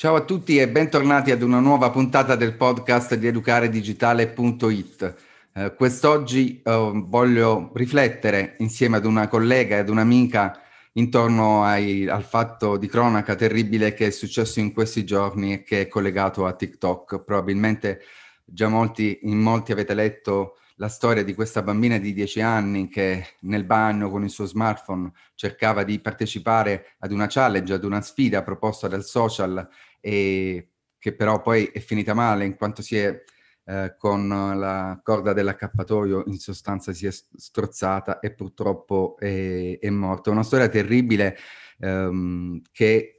Ciao a tutti e bentornati ad una nuova puntata del podcast di educaredigitale.it. Eh, quest'oggi eh, voglio riflettere insieme ad una collega e ad un'amica intorno ai, al fatto di cronaca terribile che è successo in questi giorni e che è collegato a TikTok. Probabilmente già molti, in molti avete letto la storia di questa bambina di 10 anni che nel bagno con il suo smartphone cercava di partecipare ad una challenge, ad una sfida proposta dal social e che però poi è finita male in quanto si è eh, con la corda dell'accappatoio in sostanza si è strozzata e purtroppo è, è morta. Una storia terribile ehm, che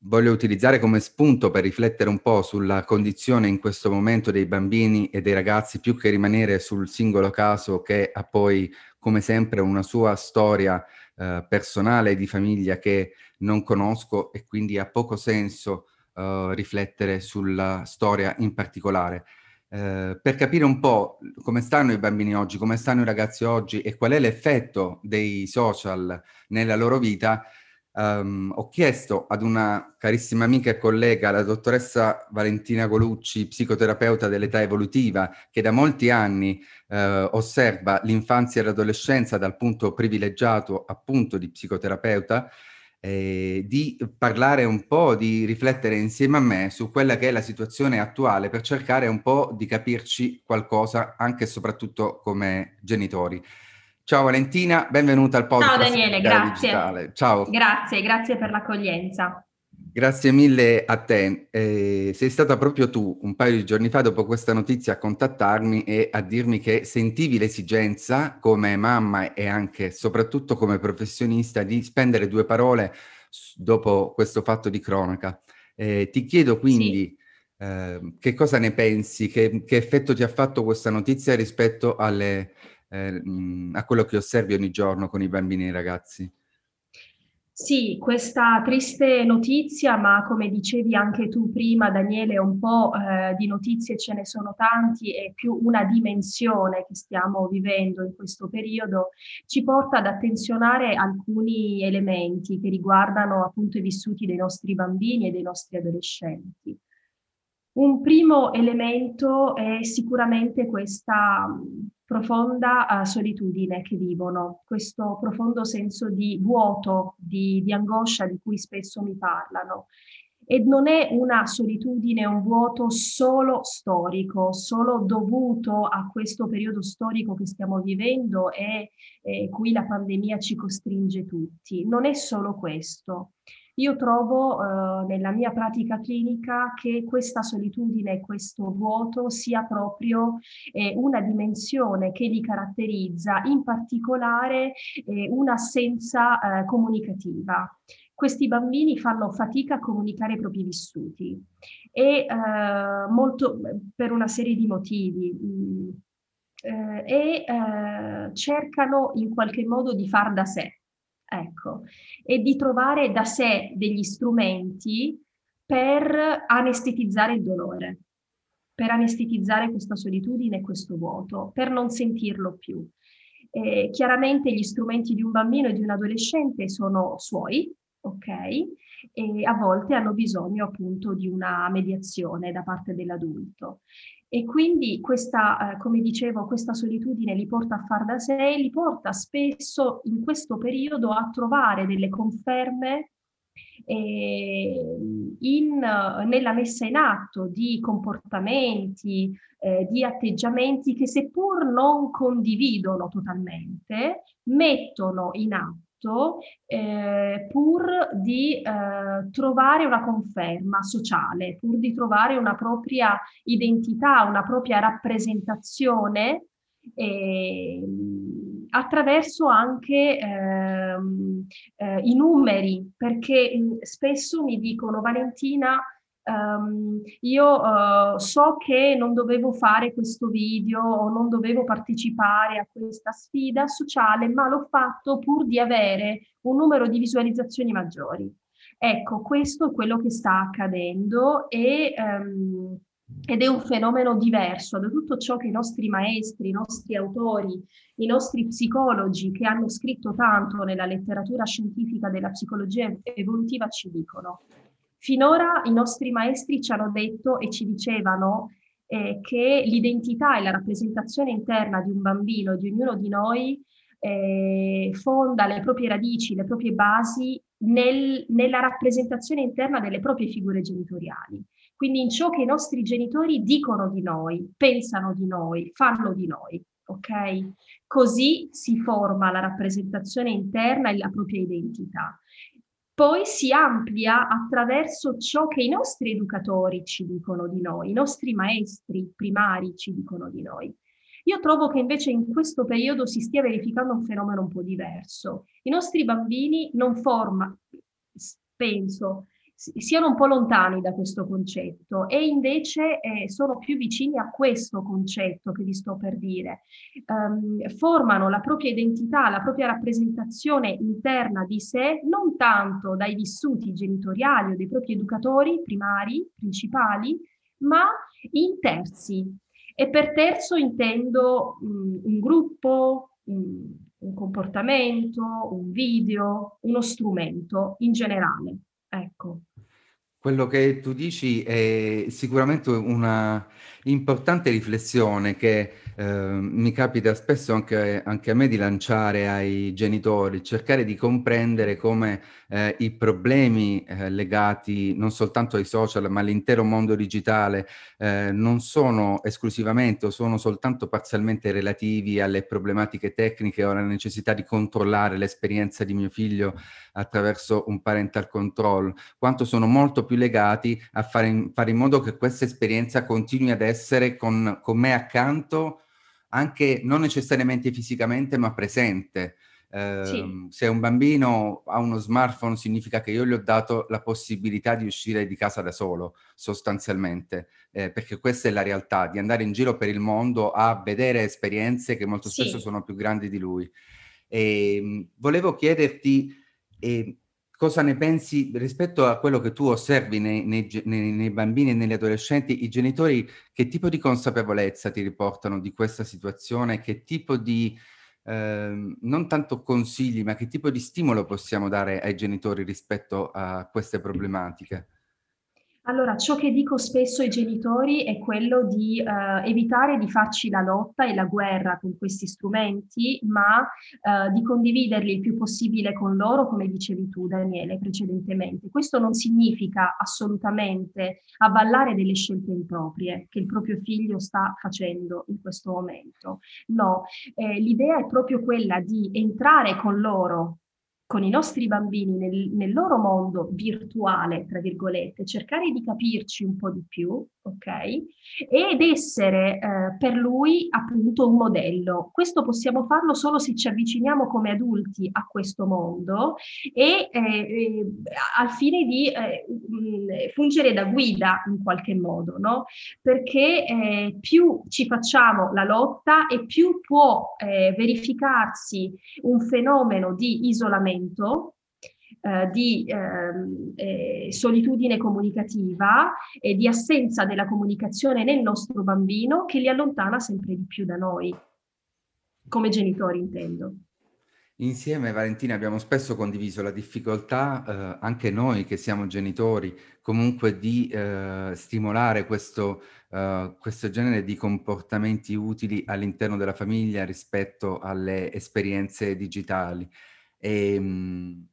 voglio utilizzare come spunto per riflettere un po' sulla condizione in questo momento dei bambini e dei ragazzi, più che rimanere sul singolo caso che ha poi, come sempre, una sua storia eh, personale di famiglia che non conosco e quindi ha poco senso eh, riflettere sulla storia in particolare. Eh, per capire un po' come stanno i bambini oggi, come stanno i ragazzi oggi e qual è l'effetto dei social nella loro vita, Um, ho chiesto ad una carissima amica e collega, la dottoressa Valentina Golucci, psicoterapeuta dell'età evolutiva, che da molti anni uh, osserva l'infanzia e l'adolescenza dal punto privilegiato appunto di psicoterapeuta, eh, di parlare un po', di riflettere insieme a me su quella che è la situazione attuale per cercare un po' di capirci qualcosa anche e soprattutto come genitori. Ciao Valentina, benvenuta al podcast. Ciao Daniele, grazie. Digitale. Ciao. Grazie, grazie per l'accoglienza. Grazie mille a te. Eh, sei stata proprio tu un paio di giorni fa dopo questa notizia a contattarmi e a dirmi che sentivi l'esigenza come mamma e anche soprattutto come professionista di spendere due parole dopo questo fatto di cronaca. Eh, ti chiedo quindi sì. eh, che cosa ne pensi, che, che effetto ti ha fatto questa notizia rispetto alle eh, a quello che osservi ogni giorno con i bambini e i ragazzi? Sì, questa triste notizia, ma come dicevi anche tu prima, Daniele, un po' eh, di notizie ce ne sono tanti e più una dimensione che stiamo vivendo in questo periodo, ci porta ad attenzionare alcuni elementi che riguardano appunto i vissuti dei nostri bambini e dei nostri adolescenti. Un primo elemento è sicuramente questa profonda uh, solitudine che vivono, questo profondo senso di vuoto, di, di angoscia di cui spesso mi parlano. E non è una solitudine, un vuoto solo storico, solo dovuto a questo periodo storico che stiamo vivendo e eh, cui la pandemia ci costringe tutti. Non è solo questo. Io trovo eh, nella mia pratica clinica che questa solitudine questo vuoto sia proprio eh, una dimensione che li caratterizza, in particolare eh, un'assenza eh, comunicativa. Questi bambini fanno fatica a comunicare i propri vissuti e eh, molto per una serie di motivi. Mh, mm, eh, e cercano in qualche modo di far da sé ecco, e di trovare da sé degli strumenti per anestetizzare il dolore, per anestetizzare questa solitudine questo vuoto, per non sentirlo più. Eh, chiaramente gli strumenti di un bambino e di un adolescente sono suoi, ok? E a volte hanno bisogno appunto di una mediazione da parte dell'adulto. E quindi questa, eh, come dicevo, questa solitudine li porta a far da sé, li porta spesso in questo periodo a trovare delle conferme eh, in, nella messa in atto di comportamenti, eh, di atteggiamenti che seppur non condividono totalmente, mettono in atto fatto eh, pur di eh, trovare una conferma sociale, pur di trovare una propria identità, una propria rappresentazione eh, attraverso anche ehm, eh, i numeri, perché mm, spesso mi dicono Valentina, Um, io uh, so che non dovevo fare questo video o non dovevo partecipare a questa sfida sociale, ma l'ho fatto pur di avere un numero di visualizzazioni maggiori. Ecco, questo è quello che sta accadendo e, um, ed è un fenomeno diverso da tutto ciò che i nostri maestri, i nostri autori, i nostri psicologi che hanno scritto tanto nella letteratura scientifica della psicologia evolutiva ci dicono. Finora i nostri maestri ci hanno detto e ci dicevano eh, che l'identità e la rappresentazione interna di un bambino, di ognuno di noi, eh, fonda le proprie radici, le proprie basi nel, nella rappresentazione interna delle proprie figure genitoriali. Quindi in ciò che i nostri genitori dicono di noi, pensano di noi, fanno di noi. Ok? Così si forma la rappresentazione interna e la propria identità. Poi si amplia attraverso ciò che i nostri educatori ci dicono di noi, i nostri maestri primari ci dicono di noi. Io trovo che invece in questo periodo si stia verificando un fenomeno un po' diverso. I nostri bambini non formano, penso, siano un po' lontani da questo concetto e invece eh, sono più vicini a questo concetto che vi sto per dire. Um, formano la propria identità, la propria rappresentazione interna di sé non tanto dai vissuti genitoriali o dei propri educatori primari, principali, ma in terzi. E per terzo intendo um, un gruppo, um, un comportamento, un video, uno strumento in generale. Ecco. Quello che tu dici è sicuramente una importante riflessione che eh, mi capita spesso anche, anche, a me di lanciare ai genitori, cercare di comprendere come eh, i problemi eh, legati non soltanto ai social ma all'intero mondo digitale eh, non sono esclusivamente o sono soltanto parzialmente relativi alle problematiche tecniche o alla necessità di controllare l'esperienza di mio figlio attraverso un parental control, quanto sono molto più legati a fare in, fare in modo che questa esperienza continui ad essere con, con me accanto, anche non necessariamente fisicamente, ma presente. Eh, sì. Ehm, se un bambino ha uno smartphone significa che io gli ho dato la possibilità di uscire di casa da solo, sostanzialmente, eh, perché questa è la realtà, di andare in giro per il mondo a vedere esperienze che molto spesso sì. sono più grandi di lui. E, ehm, volevo chiederti eh, cosa ne pensi rispetto a quello che tu osservi nei, nei, nei, bambini e negli adolescenti, i genitori che tipo di consapevolezza ti riportano di questa situazione, che tipo di, eh, non tanto consigli, ma che tipo di stimolo possiamo dare ai genitori rispetto a queste problematiche? Allora, ciò che dico spesso ai genitori è quello di eh, evitare di farci la lotta e la guerra con questi strumenti, ma eh, di condividerli il più possibile con loro, come dicevi tu, Daniele, precedentemente. Questo non significa assolutamente avvallare delle scelte improprie che il proprio figlio sta facendo in questo momento. No, eh, l'idea è proprio quella di entrare con loro con i nostri bambini nel, nel, loro mondo virtuale, tra virgolette, cercare di capirci un po' di più, ok? Ed essere eh, per lui appunto un modello. Questo possiamo farlo solo se ci avviciniamo come adulti a questo mondo e eh, eh, al fine di eh, fungere da guida in qualche modo, no? Perché eh, più ci facciamo la lotta e più può verificarsi un fenomeno di isolamento isolamento, eh, di ehm, eh, solitudine comunicativa e di assenza della comunicazione nel nostro bambino che li allontana sempre di più da noi, come genitori intendo. Insieme, Valentina, abbiamo spesso condiviso la difficoltà, eh, anche noi che siamo genitori, comunque di eh, stimolare questo, uh, questo genere di comportamenti utili all'interno della famiglia rispetto alle esperienze digitali. E, ehm,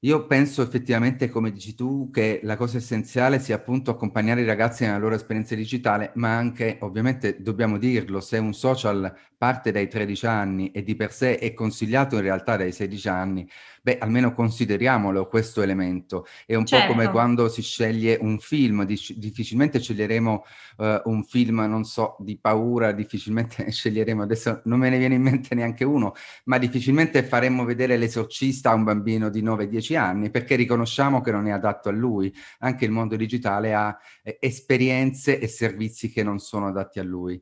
io penso effettivamente, come dici tu, che la cosa essenziale sia appunto accompagnare i ragazzi nella loro esperienza digitale, ma anche, ovviamente dobbiamo dirlo, se un social parte dai 13 anni e di per sé è consigliato in realtà dai 16 anni, beh, almeno consideriamolo questo elemento. È un certo. po' come certo. quando si sceglie un film, difficilmente sceglieremo uh, un film, non so, di paura, difficilmente sceglieremo, adesso non me ne viene in mente neanche uno, ma difficilmente faremmo vedere l'esorcista a un bambino di 9-10 anni, perché riconosciamo che non è adatto a lui. Anche il mondo digitale ha eh, esperienze e servizi che non sono adatti a lui.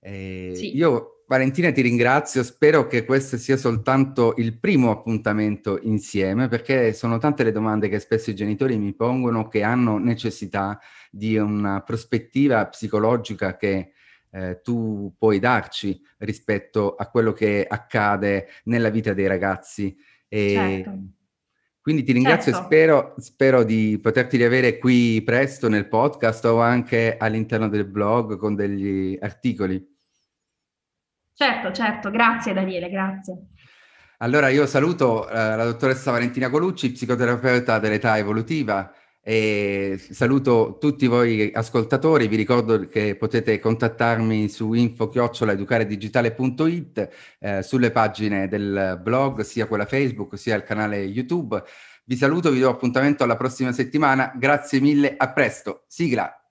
Eh, sì. Io Valentina ti ringrazio, spero che questo sia soltanto il primo appuntamento insieme perché sono tante le domande che spesso i genitori mi pongono che hanno necessità di una prospettiva psicologica che eh, tu puoi darci rispetto a quello che accade nella vita dei ragazzi. E certo. Quindi ti ringrazio certo. e spero, spero, di poterti riavere qui presto nel podcast o anche all'interno del blog con degli articoli. Certo, certo, grazie Daniele, grazie. Allora io saluto eh, la dottoressa Valentina Colucci, psicoterapeuta dell'età evolutiva e saluto tutti voi ascoltatori, vi ricordo che potete contattarmi su info-educaredigitale.it eh, sulle pagine del blog, sia quella Facebook sia il canale YouTube. Vi saluto, vi do appuntamento alla prossima settimana, grazie mille, a presto, sigla!